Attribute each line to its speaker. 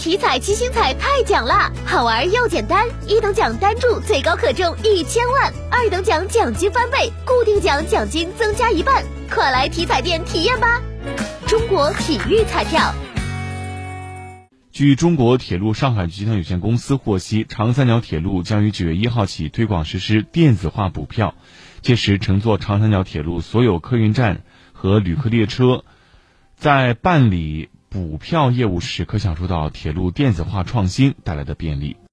Speaker 1: 体彩七星彩太奖啦，好玩又简单，一等奖单注最高可中一千万，二等奖奖金翻倍，固定奖奖金增加一半，快来体彩店体验吧！中国体育彩票。
Speaker 2: 据中国铁路上海集团有限公司获悉，长三角铁路将于九月一号起推广实施电子化补票，届时乘坐长三角铁路所有客运站和旅客列车，在办理补票业务时，可享受到铁路电子化创新带来的便利。